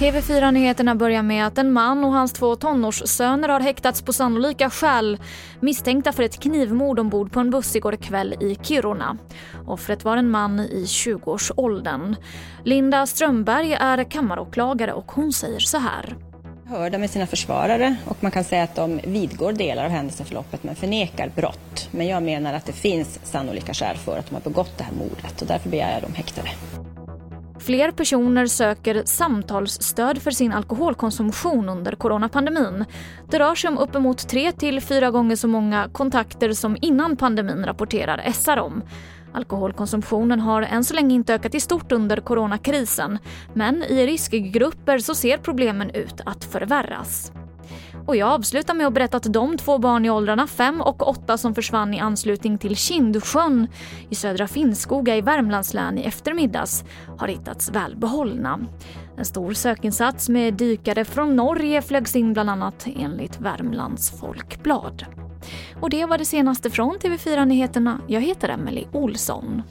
TV4-nyheterna börjar med att en man och hans två tonårssöner har häktats på sannolika skäl misstänkta för ett knivmord ombord på en buss igår kväll i Kiruna. Offret var en man i 20-årsåldern. Linda Strömberg är kammaråklagare och hon säger så här. Hörda med sina försvarare och man kan säga att de vidgår delar av händelseförloppet men förnekar brott. Men jag menar att det finns sannolika skäl för att de har begått det här mordet och därför begär jag dem häktade. Fler personer söker samtalsstöd för sin alkoholkonsumtion under coronapandemin. Det rör sig om uppemot tre till fyra gånger så många kontakter som innan pandemin, rapporterar SR om. Alkoholkonsumtionen har än så länge inte ökat i stort under coronakrisen men i riskgrupper så ser problemen ut att förvärras. Och jag avslutar med att berätta att de två barn i åldrarna 5 och 8 som försvann i anslutning till Kindsjön i södra Finnskoga i Värmlands län i eftermiddags har hittats välbehållna. En stor sökinsats med dykare från Norge flögs in bland annat enligt Värmlands Folkblad. Och det var det senaste från TV4 Nyheterna. Jag heter Emily Olsson.